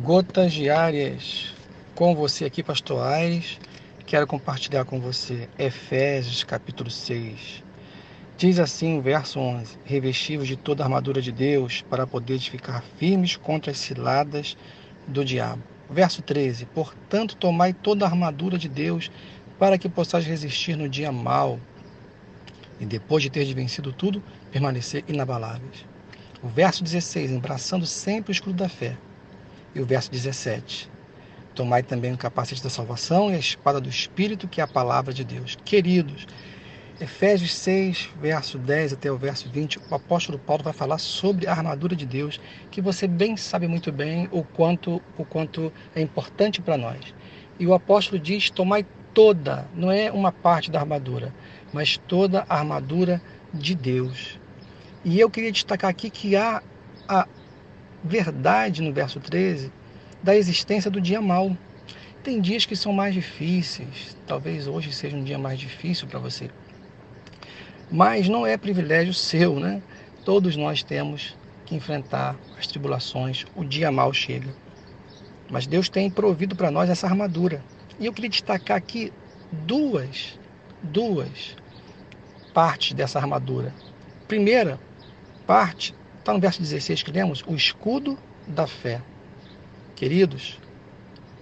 Gotas diárias com você aqui, Pastor Aires. Quero compartilhar com você Efésios capítulo 6. Diz assim o verso 11: Revestivos de toda a armadura de Deus para poder ficar firmes contra as ciladas do diabo. Verso 13: Portanto, tomai toda a armadura de Deus para que possais resistir no dia mau e depois de ter vencido tudo, permanecer inabaláveis. O verso 16: Embraçando sempre o escudo da fé e o verso 17. Tomai também o capacete da salvação e a espada do Espírito, que é a palavra de Deus. Queridos, Efésios 6, verso 10 até o verso 20, o apóstolo Paulo vai falar sobre a armadura de Deus, que você bem sabe muito bem o quanto, o quanto é importante para nós. E o apóstolo diz: tomai toda, não é uma parte da armadura, mas toda a armadura de Deus. E eu queria destacar aqui que há a verdade no verso 13 da existência do dia mau. Tem dias que são mais difíceis, talvez hoje seja um dia mais difícil para você. Mas não é privilégio seu, né? Todos nós temos que enfrentar as tribulações, o dia mau chega. Mas Deus tem provido para nós essa armadura. E eu queria destacar aqui duas, duas partes dessa armadura. Primeira parte Está no verso 16 que lemos, o escudo da fé. Queridos,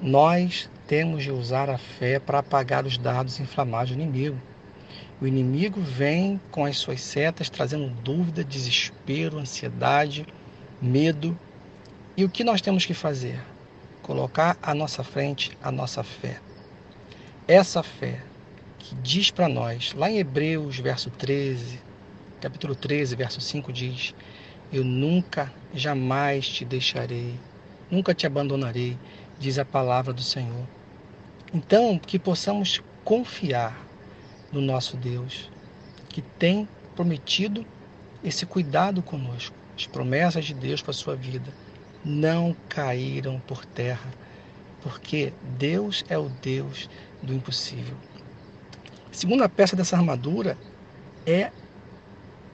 nós temos de usar a fé para apagar os dardos inflamados do inimigo. O inimigo vem com as suas setas trazendo dúvida, desespero, ansiedade, medo. E o que nós temos que fazer? Colocar à nossa frente a nossa fé. Essa fé que diz para nós, lá em Hebreus, verso 13, capítulo 13, verso 5 diz: eu nunca, jamais te deixarei, nunca te abandonarei, diz a palavra do Senhor. Então, que possamos confiar no nosso Deus, que tem prometido esse cuidado conosco. As promessas de Deus para a sua vida não caíram por terra, porque Deus é o Deus do impossível. A segunda peça dessa armadura é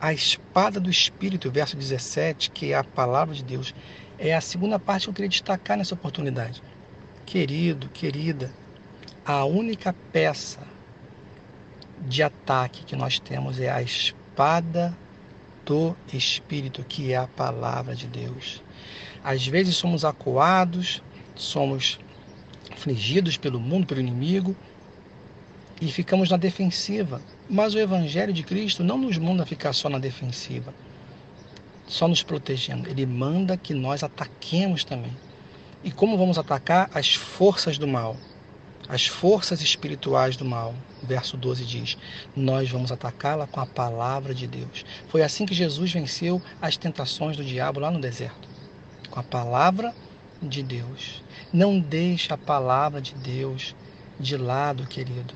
a espada do Espírito, verso 17, que é a palavra de Deus, é a segunda parte que eu queria destacar nessa oportunidade. Querido, querida, a única peça de ataque que nós temos é a espada do Espírito, que é a palavra de Deus. Às vezes somos acuados, somos afligidos pelo mundo, pelo inimigo, e ficamos na defensiva. Mas o Evangelho de Cristo não nos manda ficar só na defensiva, só nos protegendo. Ele manda que nós ataquemos também. E como vamos atacar? As forças do mal, as forças espirituais do mal. Verso 12 diz: Nós vamos atacá-la com a palavra de Deus. Foi assim que Jesus venceu as tentações do diabo lá no deserto com a palavra de Deus. Não deixe a palavra de Deus de lado, querido.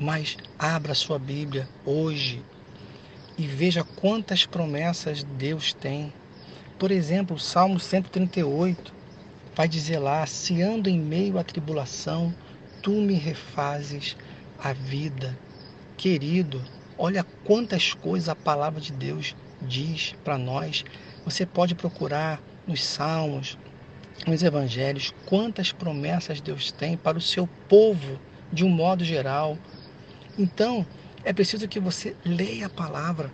Mas abra sua Bíblia hoje e veja quantas promessas Deus tem. Por exemplo, o Salmo 138 vai dizer lá: Se ando em meio à tribulação, tu me refazes a vida. Querido, olha quantas coisas a palavra de Deus diz para nós. Você pode procurar nos Salmos, nos Evangelhos, quantas promessas Deus tem para o seu povo, de um modo geral. Então, é preciso que você leia a palavra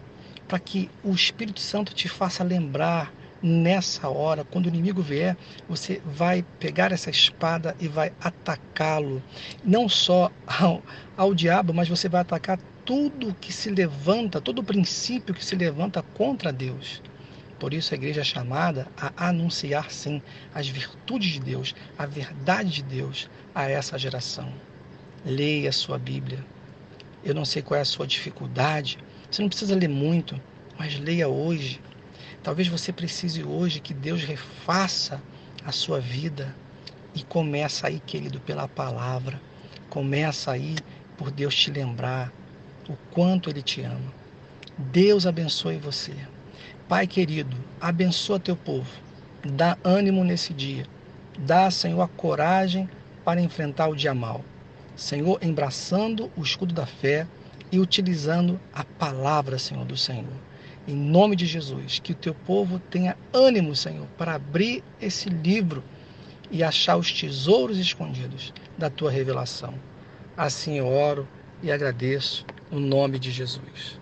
para que o Espírito Santo te faça lembrar nessa hora, quando o inimigo vier, você vai pegar essa espada e vai atacá-lo. Não só ao, ao diabo, mas você vai atacar tudo que se levanta, todo princípio que se levanta contra Deus. Por isso a igreja é chamada a anunciar sim as virtudes de Deus, a verdade de Deus a essa geração. Leia a sua Bíblia, eu não sei qual é a sua dificuldade. Você não precisa ler muito, mas leia hoje. Talvez você precise hoje que Deus refaça a sua vida. E começa aí, querido, pela palavra. Começa aí por Deus te lembrar o quanto Ele te ama. Deus abençoe você. Pai querido, abençoa teu povo. Dá ânimo nesse dia. Dá, Senhor, a coragem para enfrentar o dia mal. Senhor, embraçando o escudo da fé e utilizando a palavra, Senhor, do Senhor. Em nome de Jesus, que o teu povo tenha ânimo, Senhor, para abrir esse livro e achar os tesouros escondidos da tua revelação. Assim eu oro e agradeço no nome de Jesus.